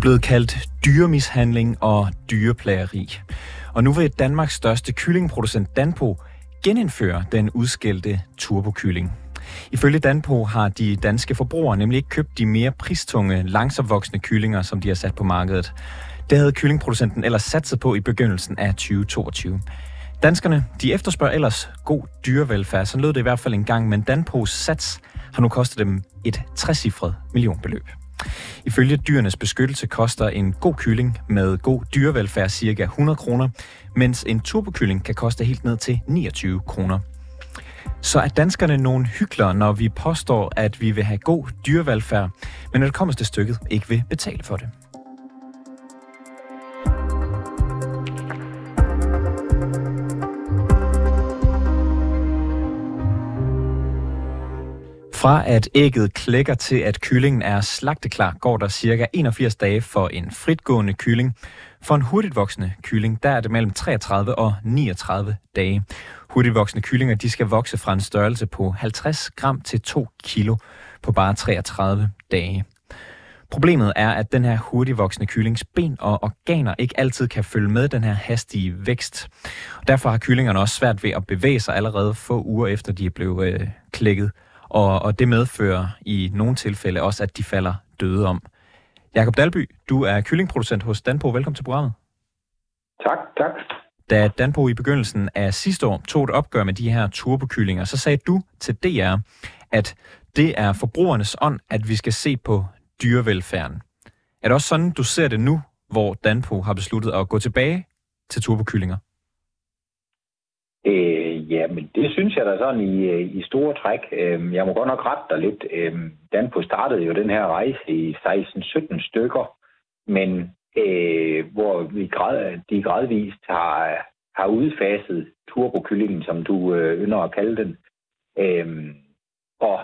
Er blevet kaldt dyremishandling og dyreplageri. Og nu vil Danmarks største kyllingproducent Danpo genindføre den udskældte turbokylling. Ifølge Danpo har de danske forbrugere nemlig ikke købt de mere pristunge, langsomvoksende kyllinger, som de har sat på markedet. Det havde kyllingproducenten ellers satset på i begyndelsen af 2022. Danskerne, de efterspørger ellers god dyrevelfærd, så lød det i hvert fald en gang, men Danpos sats har nu kostet dem et trecifret millionbeløb. Ifølge dyrenes beskyttelse koster en god kylling med god dyrevelfærd ca. 100 kroner, mens en turbokylling kan koste helt ned til 29 kroner. Så er danskerne nogle hyggelere, når vi påstår, at vi vil have god dyrevelfærd, men når det kommer til stykket, ikke vil betale for det. Fra at ægget klækker til at kyllingen er slagteklar, går der cirka 81 dage for en fritgående kylling. For en hurtigt voksende kylling, der er det mellem 33 og 39 dage. Hurtigt voksende kyllinger, de skal vokse fra en størrelse på 50 gram til 2 kilo på bare 33 dage. Problemet er, at den her hurtigt voksende kyllings ben og organer ikke altid kan følge med den her hastige vækst. Derfor har kyllingerne også svært ved at bevæge sig allerede få uger efter de er blevet øh, klækket og, og det medfører i nogle tilfælde også, at de falder døde om. Jakob Dalby, du er kyllingproducent hos Danpo. Velkommen til programmet. Tak, tak. Da Danpo i begyndelsen af sidste år tog et opgør med de her turbokyllinger, så sagde du til DR, at det er forbrugernes ånd, at vi skal se på dyrevelfærden. Er det også sådan, du ser det nu, hvor Danpo har besluttet at gå tilbage til turbokyllinger? Øh, Ja, men det synes jeg da sådan i, øh, i store træk. Øhm, jeg må godt nok rette dig lidt. Øhm, Danpo startede jo den her rejse i 16-17 stykker, men øh, hvor vi grad, de gradvist har, har udfaset turbokyllingen, som du øh, ynder at kalde den. Øhm, og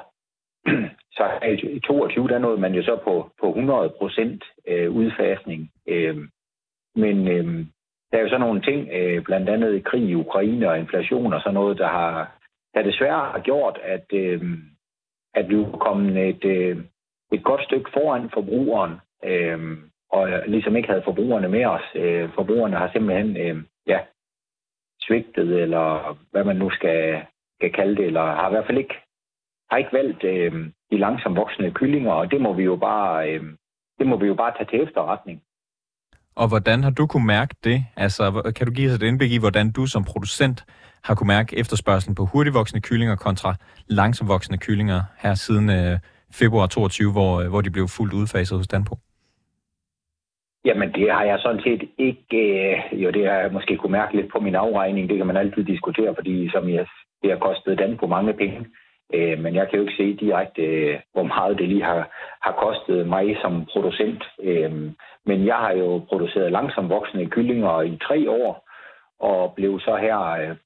så i 22, der nåede man jo så på, på 100 procent øh, udfasning. Øhm, men øhm, der er jo så nogle ting, øh, blandt andet krig i Ukraine og inflation og sådan noget, der har der desværre har gjort, at, øh, at vi er kommet et, øh, et godt stykke foran forbrugeren, øh, og ligesom ikke havde forbrugerne med os. Øh, forbrugerne har simpelthen øh, ja, svigtet, eller hvad man nu skal, skal kalde det, eller har i hvert fald ikke, har ikke valgt øh, de langsomt voksende kyllinger, og det må vi jo bare, øh, det må vi jo bare tage til efterretning. Og hvordan har du kunne mærke det? Altså, kan du give os et indblik i, hvordan du som producent har kunne mærke efterspørgselen på hurtigvoksende kyllinger kontra langsomvoksende kyllinger her siden øh, februar 22, hvor, øh, hvor de blev fuldt udfaset hos Danpo? Jamen, det har jeg sådan set ikke... Øh, jo, det har jeg måske kunne mærke lidt på min afregning. Det kan man altid diskutere, fordi som jeg, det har kostet Danpo mange penge. Øh, men jeg kan jo ikke se direkte, øh, hvor meget det lige har, har kostet mig som producent. Øh, men jeg har jo produceret langsomt voksende kyllinger i tre år, og blev så her øh,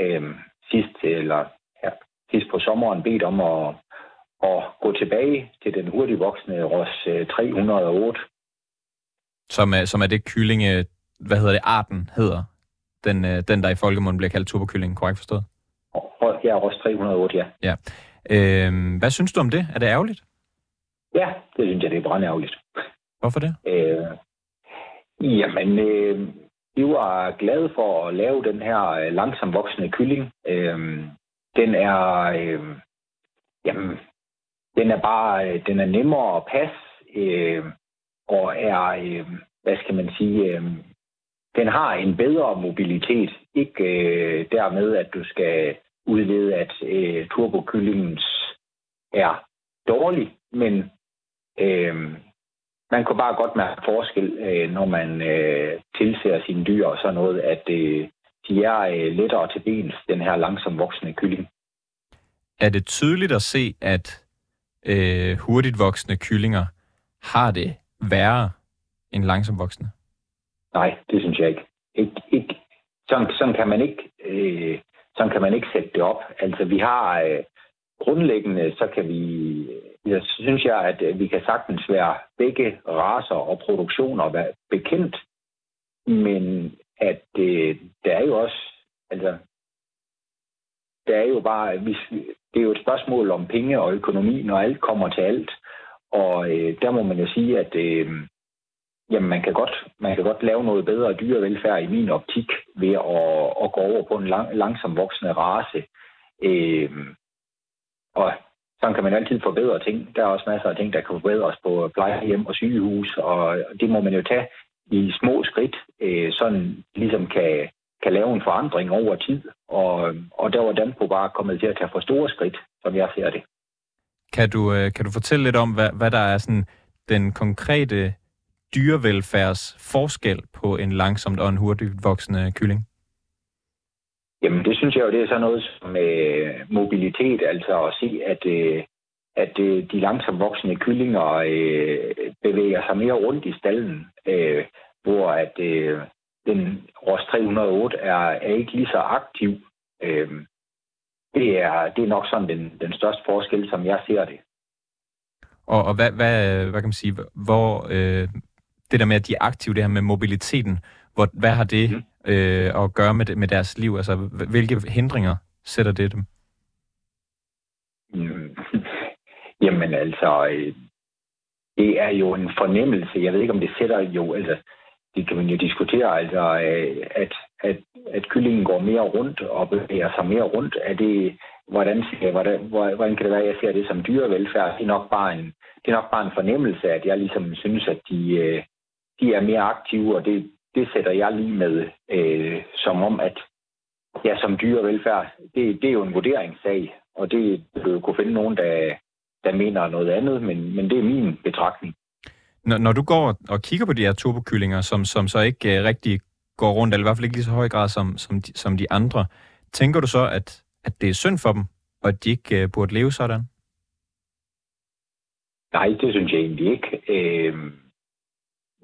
øh, sidst, eller her, sidst på sommeren bedt om at, at gå tilbage til den hurtigt voksende ROS 308. Øh, som er, som er det kyllinge, hvad hedder det, arten hedder? Den, øh, den der i folkemunden bliver kaldt turbokylling, korrekt forstået? Ja, ROS 308, ja. ja. Øh, hvad synes du om det? Er det ærgerligt? Ja, det synes jeg, det er brandærgerligt. Hvorfor det? Øh, jamen, øh, vi var glade for at lave den her øh, langsomt voksende kylling. Øh, den er, øh, jamen, den er bare, øh, den er nemmere at passe, øh, og er, øh, hvad skal man sige, øh, den har en bedre mobilitet. Ikke øh, dermed, at du skal udlede, at øh, turbokyllingens er dårlig, men øh, man kunne bare godt mærke forskel, øh, når man øh, tilser sine dyr og sådan noget, at øh, de er øh, lettere til bens, den her langsomt voksende kylling. Er det tydeligt at se, at øh, hurtigt voksende kyllinger har det værre end langsomt voksende? Nej, det synes jeg ikke. ikke, ikke. Sådan, sådan, kan man ikke, øh, sådan kan man ikke sætte det op. Altså, vi har øh, grundlæggende, så kan vi, jeg synes jeg, at øh, vi kan sagtens være begge raser og produktioner være bekendt, men at det, der er jo også, altså, der er jo bare, hvis, det er jo et spørgsmål om penge og økonomi, når alt kommer til alt. Og øh, der må man jo sige, at øh, jamen man kan, godt, man kan godt lave noget bedre dyrevelfærd i min optik ved at, at gå over på en lang, langsom voksende race. Øh, og sådan kan man altid forbedre ting. Der er også masser af ting, der kan forbedres på plejehjem og sygehus, og det må man jo tage i små skridt, øh, sådan ligesom kan, kan lave en forandring over tid. Og, og der var Danpo bare kommet til at tage for store skridt, som jeg ser det. Kan du, øh, kan du fortælle lidt om, hvad, hvad der er sådan den konkrete dyrevelfærds forskel på en langsomt og en hurtigt voksende kylling? Jamen, det synes jeg jo, det er sådan noget som øh, mobilitet, altså at se, at, øh, at øh, de langsomt voksende kyllinger øh, bevæger sig mere rundt i stallen, øh, hvor at øh, den Ross 308 er, er ikke lige så aktiv. Øh, det, er, det er nok sådan den, den største forskel, som jeg ser det. Og, og hvad, hvad, hvad kan man sige, hvor øh, det der med, at de er aktive, det her med mobiliteten, hvor, hvad har det mm. øh, at gøre med, med deres liv? Altså, hvilke hindringer sætter det dem? Mm. Jamen altså, øh, det er jo en fornemmelse. Jeg ved ikke, om det sætter jo, altså, det kan man jo diskutere, altså, øh, at, at, at kyllingen går mere rundt og bevæger sig mere rundt. Er det, hvordan, hvordan, hvordan kan det være, at jeg ser det som dyrevelfærd? Det er nok bare en, det er nok bare en fornemmelse, at jeg ligesom synes, at de, øh, de er mere aktive, og det, det sætter jeg lige med øh, som om, at ja, som dyrevelfærd, det, det er jo en vurderingssag, og det du jo kunne finde nogen, der, der mener noget andet, men, men det er min betragtning. Når, når du går og kigger på de her turbokyllinger, som, som så ikke uh, rigtig går rundt, eller i hvert fald ikke lige så høj grad som, som, de, som de andre, tænker du så, at, at det er synd for dem, og at de ikke uh, burde leve sådan? Nej, det synes jeg egentlig ikke. Øh,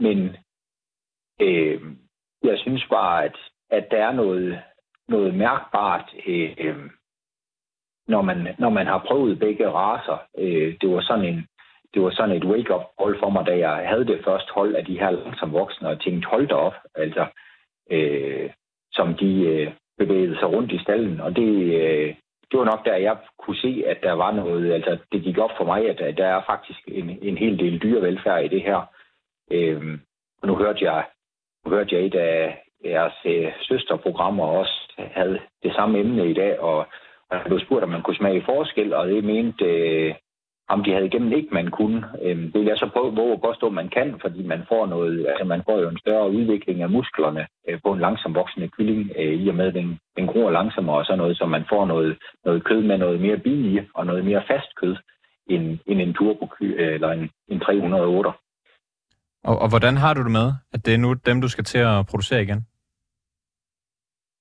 men øh, jeg synes bare, at, at der er noget, noget mærkbart, øh, når, man, når man har prøvet begge raser. Øh, det var sådan en det var sådan et wake-up hold for mig, da jeg havde det første hold af de her som voksne, og tænkte, hold da op, altså, øh, som de øh, bevægede sig rundt i stallen. Og det, øh, det var nok der, jeg kunne se, at der var noget, altså det gik op for mig, at der er faktisk en, en hel del dyrevelfærd i det her. Øh, og nu hørte jeg, nu hørte jeg et af jeres øh, søsterprogrammer også havde det samme emne i dag, og, og jeg blev spurgt, om man kunne smage forskel, og det mente, øh, om de havde igennem ikke, man kunne. Øh, det vil jeg så prøve, hvor at påstå, at man kan, fordi man får noget, altså man får jo en større udvikling af musklerne øh, på en langsom voksende kylling, øh, i og med den, den gror langsommere og sådan noget, så man får noget, noget kød med noget mere billige og noget mere fast kød, end, end en turbo øh, eller en, en 308. Og, og hvordan har du det med, at det er nu dem, du skal til at producere igen?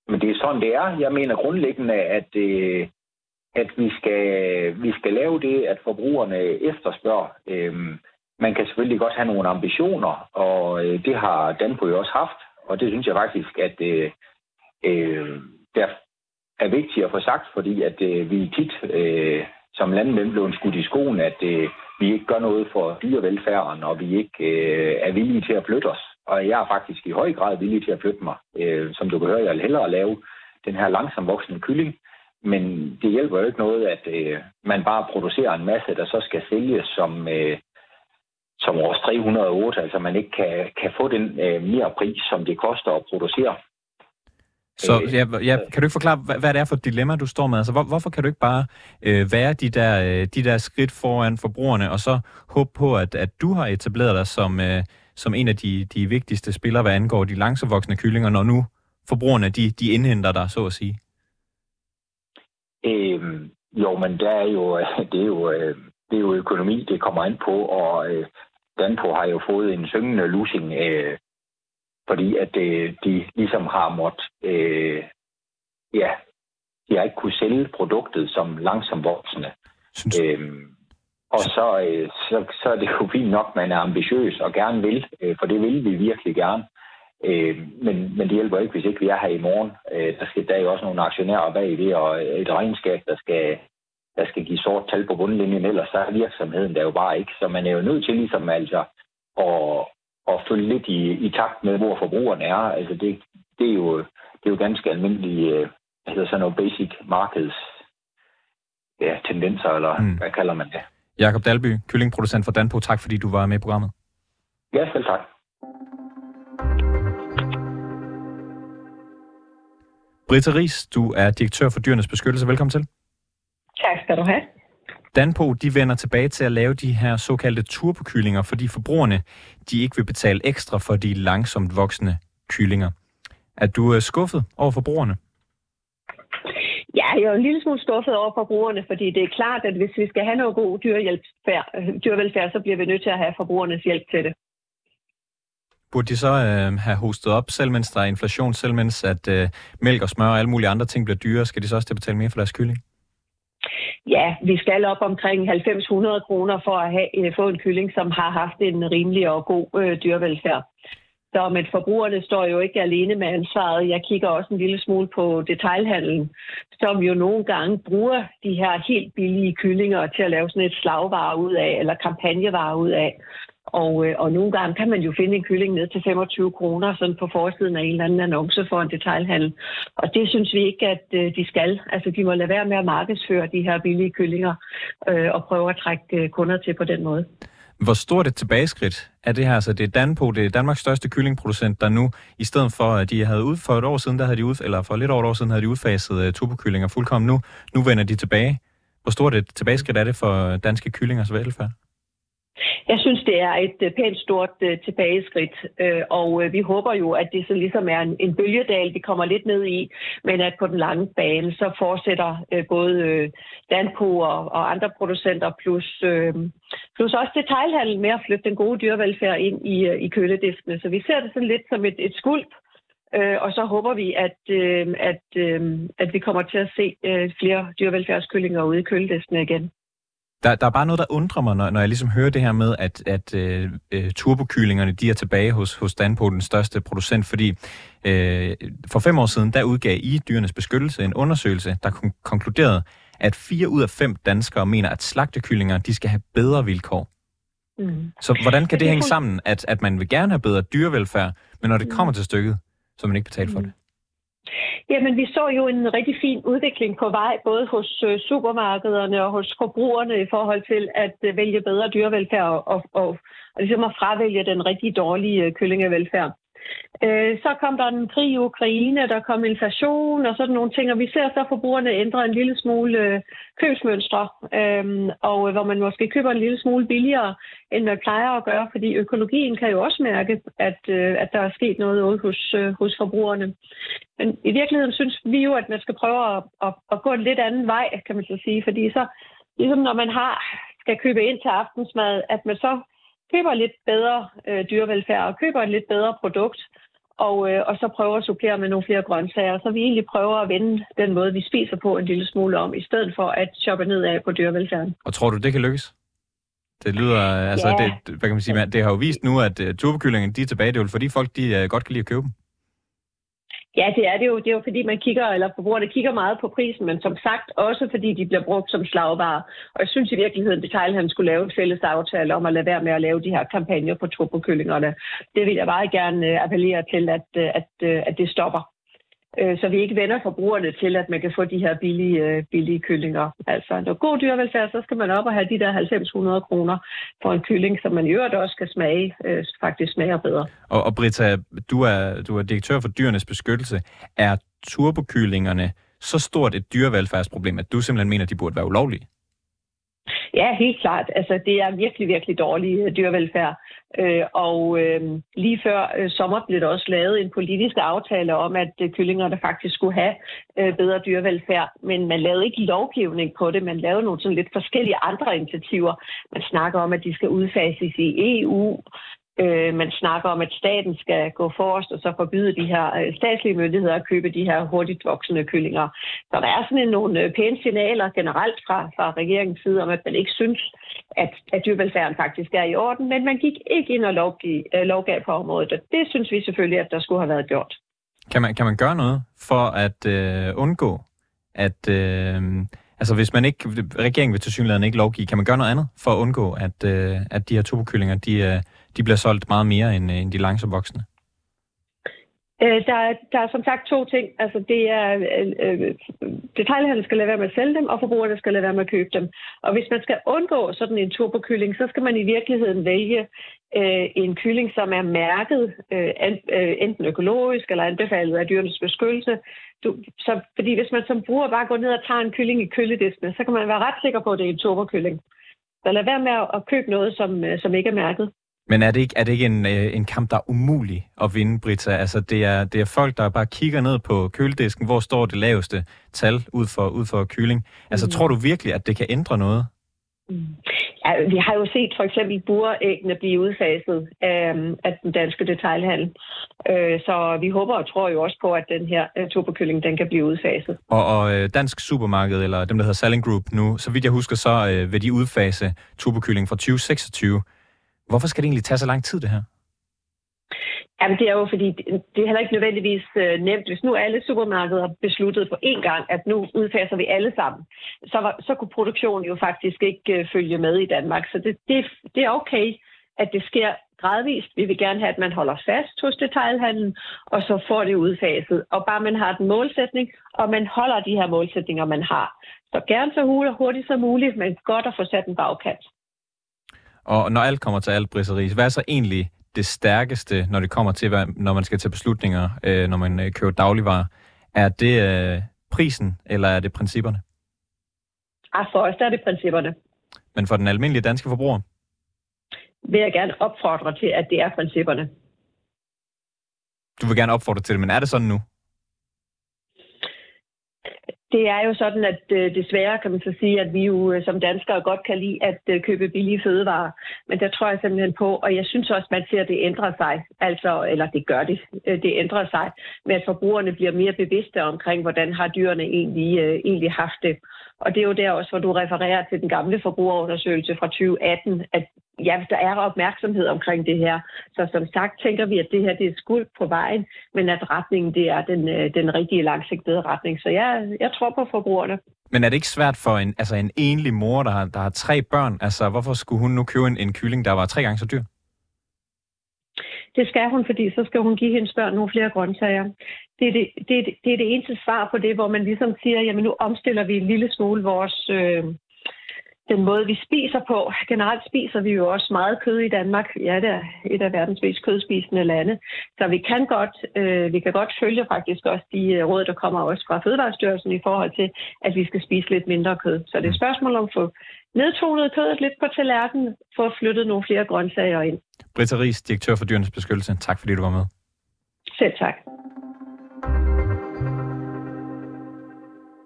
Men det er sådan, det er. Jeg mener grundlæggende, at, øh, at vi, skal, vi skal lave det, at forbrugerne efterspørger. Øhm, man kan selvfølgelig godt have nogle ambitioner, og øh, det har Danpo jo også haft. Og det synes jeg faktisk, at øh, øh, der er vigtigt at få sagt, fordi at øh, vi tit øh, som landmænd blev skudt i skoen, at øh, vi ikke gør noget for dyrevelfærden, og vi ikke øh, er villige til at flytte os. Og jeg er faktisk i høj grad villig til at flytte mig. Øh, som du kan høre, jeg vil hellere lave den her langsomt voksende kylling. Men det hjælper jo ikke noget, at øh, man bare producerer en masse, der så skal sælges som, øh, som års 308. Altså man ikke kan, kan få den øh, mere pris, som det koster at producere. Så øh, ja, ja, kan du ikke forklare, hvad, hvad det er for et dilemma, du står med? Altså, hvor, hvorfor kan du ikke bare øh, være de der, øh, de der skridt foran forbrugerne, og så håbe på, at, at du har etableret dig som, øh, som en af de, de vigtigste spillere, hvad angår de langsomvoksende kyllinger, når nu forbrugerne de, de indhenter dig, så at sige? Øhm, jo, men der er jo, det, er jo, øh, det er jo økonomi, det kommer an på, og øh, Danpo har jo fået en syngende losing øh, fordi at øh, de ligesom har måttet, øh, ja, de har ikke kunne sælge produktet som langsomt voksne. Synes... Øhm, og så, øh, så, så er det jo fint nok, at man er ambitiøs og gerne vil, øh, for det vil vi virkelig gerne. Øh, men, men det hjælper ikke, hvis ikke vi er her i morgen. Øh, der, skal, der er jo også nogle aktionærer bagved, og et regnskab, der skal, der skal give sort tal på bundlinjen, ellers så er virksomheden der jo bare ikke. Så man er jo nødt til ligesom altså at, at følge lidt i, i takt med, hvor forbrugerne er. Altså det, det, er, jo, det er jo ganske almindelige øh, altså sådan noget basic markeds ja, tendenser, eller mm. hvad kalder man det? Jakob Dalby, kyllingproducent for Danpo, tak fordi du var med i programmet. Ja, selv tak. Britta Ries, du er direktør for Dyrenes Beskyttelse. Velkommen til. Tak skal du have. Danpo de vender tilbage til at lave de her såkaldte turbokyllinger, fordi forbrugerne de ikke vil betale ekstra for de langsomt voksende kyllinger. Er du øh, skuffet over forbrugerne? Ja, jeg er en lille smule skuffet over forbrugerne, fordi det er klart, at hvis vi skal have noget god dyrevelfærd, så bliver vi nødt til at have forbrugernes hjælp til det. Burde de så øh, have hostet op, selv mens der er inflation, selv mens at øh, mælk og smør og alle mulige andre ting bliver dyre, skal de så også til at betale mere for deres kylling? Ja, vi skal op omkring 90-100 kroner for at have, øh, få en kylling, som har haft en rimelig og god øh, dyrevelfærd. Så men forbrugerne står jo ikke alene med ansvaret. Jeg kigger også en lille smule på detailhandlen, som jo nogle gange bruger de her helt billige kyllinger til at lave sådan et slagvare ud af, eller kampagnevare ud af. Og, øh, og nogle gange kan man jo finde en kylling ned til 25 kroner sådan på forsiden af en eller anden annonce for en detailhandel. Og det synes vi ikke, at øh, de skal. Altså de må lade være med at markedsføre de her billige kyllinger øh, og prøve at trække øh, kunder til på den måde. Hvor stort et tilbageskridt er det her? Altså det er Danpo, det er Danmarks største kyllingproducent, der nu, i stedet for at de havde ud for et år siden, der havde de ud, eller for lidt over et år siden, havde de udfaset øh, uh, turbokyllinger fuldkommen nu. Nu vender de tilbage. Hvor stort et tilbageskridt er det for danske kyllingers velfærd? Jeg synes, det er et øh, pænt stort øh, tilbageskridt, øh, og øh, vi håber jo, at det så ligesom er en, en bølgedal, vi kommer lidt ned i, men at på den lange bane, så fortsætter øh, både øh, Danpo og, og andre producenter, plus, øh, plus også detailhandel med at flytte den gode dyrevelfærd ind i, øh, i kølediskene. Så vi ser det sådan lidt som et, et skulp, øh, og så håber vi, at, øh, at, øh, at vi kommer til at se øh, flere dyrevelfærdskyllinger ude i kølediskene igen. Der, der er bare noget, der undrer mig, når, når jeg ligesom hører det her med, at, at øh, øh, turbokyllingerne de er tilbage hos, hos Danpo, den største producent, fordi øh, for fem år siden, der udgav I Dyrenes Beskyttelse en undersøgelse, der kon- konkluderede, at fire ud af fem danskere mener, at slagtekyllinger de skal have bedre vilkår. Mm. Så hvordan kan det hænge sammen, at, at man vil gerne have bedre dyrevelfærd, men når det mm. kommer til stykket, så man ikke betale for mm. det? Jamen, vi så jo en rigtig fin udvikling på vej, både hos øh, supermarkederne og hos forbrugerne i forhold til at øh, vælge bedre dyrevelfærd og, og, og, og ligesom at fravælge den rigtig dårlige øh, kyllingevelfærd. Øh, så kom der en krig i Ukraine, der kom inflation og sådan nogle ting, og vi ser så forbrugerne ændre en lille smule øh, købsmønstre, øhm, øh, og hvor man måske køber en lille smule billigere, end man plejer at gøre, fordi økologien kan jo også mærke, at, øh, at der er sket noget ude hos, øh, hos forbrugerne. Men i virkeligheden synes vi jo, at man skal prøve at, at, at gå en lidt anden vej, kan man så sige, fordi så, ligesom når man har skal købe ind til aftensmad, at man så køber lidt bedre øh, dyrevelfærd og køber et lidt bedre produkt, og, øh, og så prøver at supplere med nogle flere grøntsager. Så vi egentlig prøver at vende den måde, vi spiser på en lille smule om, i stedet for at shoppe ned af på dyrevelfærden. Og tror du, det kan lykkes? Det lyder, altså, ja. det, hvad kan man sige, det har jo vist nu, at uh, turbokyllingerne, de er tilbage, det er jo fordi folk, de uh, godt kan lide at købe dem. Ja, det er det jo. Det er jo fordi, man kigger, eller forbrugerne kigger meget på prisen, men som sagt også fordi de bliver brugt som slagvarer. Og jeg synes i virkeligheden, at han skulle lave en fælles aftale om at lade være med at lave de her kampagner på turbokyllingerne. Det vil jeg meget gerne øh, appellere til, at, øh, at, øh, at det stopper øh, så vi ikke vender forbrugerne til, at man kan få de her billige, øh, billige kyllinger. Altså, når god dyrevelfærd, så skal man op og have de der 90-100 kroner for en kylling, som man i øvrigt også skal smage, øh, faktisk smager bedre. Og, og Britta, du er, du er direktør for Dyrenes Beskyttelse. Er turbokyllingerne så stort et dyrevelfærdsproblem, at du simpelthen mener, at de burde være ulovlige? Ja, helt klart. Altså, det er virkelig, virkelig dårlig øh, dyrevelfærd. Øh, og øh, lige før øh, sommer blev der også lavet en politisk aftale om, at øh, kyllingerne faktisk skulle have øh, bedre dyrevelfærd. Men man lavede ikke lovgivning på det. Man lavede nogle sådan lidt forskellige andre initiativer. Man snakker om, at de skal udfases i EU. Øh, man snakker om, at staten skal gå forrest og så forbyde de her øh, statslige myndigheder at købe de her hurtigt voksende kyllinger. Så der er sådan nogle øh, pæne signaler generelt fra, fra regeringens side om, at man ikke synes, at, at dyrevelfærden faktisk er i orden, men man gik ikke ind og lovgiv, øh, lovgav på området, og det synes vi selvfølgelig, at der skulle have været gjort. Kan man, kan man gøre noget for at øh, undgå, at... Øh Altså hvis man ikke, regeringen vil til synligheden ikke lovgive, kan man gøre noget andet for at undgå, at, øh, at de her tubokyllinger, de, øh, de bliver solgt meget mere end, øh, end de langsomt voksne? Øh, der, er, der er som sagt to ting. Altså, det er, øh, øh detaljhandlen skal lade være med at sælge dem, og forbrugerne skal lade være med at købe dem. Og hvis man skal undgå sådan en turbokylling, så skal man i virkeligheden vælge øh, en kylling, som er mærket øh, øh, enten økologisk eller anbefalet af dyrenes beskyttelse. Du, så, fordi hvis man som bruger bare går ned og tager en kylling i køledisken, så kan man være ret sikker på, at det er en turbokylling. Så lad være med at købe noget, som, øh, som ikke er mærket. Men er det ikke, er det ikke en, øh, en kamp, der er umulig at vinde, Britta? Altså, det er, det er folk, der bare kigger ned på køledisken, hvor står det laveste tal ud for, ud for kylling. Altså, mm. tror du virkelig, at det kan ændre noget? Mm. Ja, vi har jo set for eksempel buræggene blive udfaset af, af den danske detailhandel. Øh, så vi håber og tror jo også på, at den her turbokylling, den kan blive udfaset. Og, og øh, Dansk Supermarked, eller dem, der hedder Selling Group nu, så vidt jeg husker, så øh, vil de udfase turbokylling fra 2026. Hvorfor skal det egentlig tage så lang tid, det her? Jamen, det er jo fordi, det er heller ikke nødvendigvis øh, nemt. Hvis nu alle supermarkeder besluttede på én gang, at nu udfaser vi alle sammen, så, var, så kunne produktionen jo faktisk ikke øh, følge med i Danmark. Så det, det, det er okay, at det sker gradvist. Vi vil gerne have, at man holder fast hos detailhandlen, og så får det udfaset. Og bare man har den målsætning, og man holder de her målsætninger, man har. Så gerne så hurtigt som muligt, men godt at få sat en bagkant. Og når alt kommer til alt, Briseris, hvad er så egentlig det stærkeste, når det kommer til, når man skal tage beslutninger, øh, når man øh, køber dagligvarer? Er det øh, prisen, eller er det principperne? Ah, for os er det principperne. Men for den almindelige danske forbruger? Vil jeg gerne opfordre til, at det er principperne. Du vil gerne opfordre til det, men er det sådan nu? Det er jo sådan, at øh, desværre kan man så sige, at vi jo øh, som danskere godt kan lide at øh, købe billige fødevarer. Men der tror jeg simpelthen på, og jeg synes også, man ser, at det ændrer sig. Altså, eller det gør det. Øh, det ændrer sig med, at forbrugerne bliver mere bevidste omkring, hvordan har dyrene egentlig, øh, egentlig haft det. Og det er jo der også, hvor du refererer til den gamle forbrugerundersøgelse fra 2018, at ja, der er opmærksomhed omkring det her. Så som sagt tænker vi, at det her det er skuld på vejen, men at retningen det er den, øh, den rigtige langsigtede retning. Så jeg, jeg tror på forbrugerne. Men er det ikke svært for en, altså en enlig mor, der har, der har tre børn? Altså, hvorfor skulle hun nu købe en, en kylling, der var tre gange så dyr? Det skal hun, fordi så skal hun give hendes børn nogle flere grøntsager. Det er det, det, er det, det, er det eneste svar på det, hvor man ligesom siger, jamen nu omstiller vi en lille smule vores, øh, den måde, vi spiser på. Generelt spiser vi jo også meget kød i Danmark. Ja, det er et af verdens mest kødspisende lande. Så vi kan godt, øh, vi kan godt følge faktisk også de øh, råd, der kommer også fra Fødevarestyrelsen i forhold til, at vi skal spise lidt mindre kød. Så det er et spørgsmål om at få nedtonet kødet lidt på tallerkenen, for at flytte nogle flere grøntsager ind. Britta Ries, direktør for Dyrenes Beskyttelse. Tak fordi du var med. Selv tak.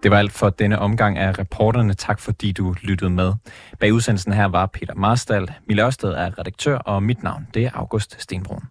Det var alt for denne omgang af reporterne. Tak fordi du lyttede med. Bag udsendelsen her var Peter Marstal, Mille Ørsted er redaktør, og mit navn det er August Stenbrun.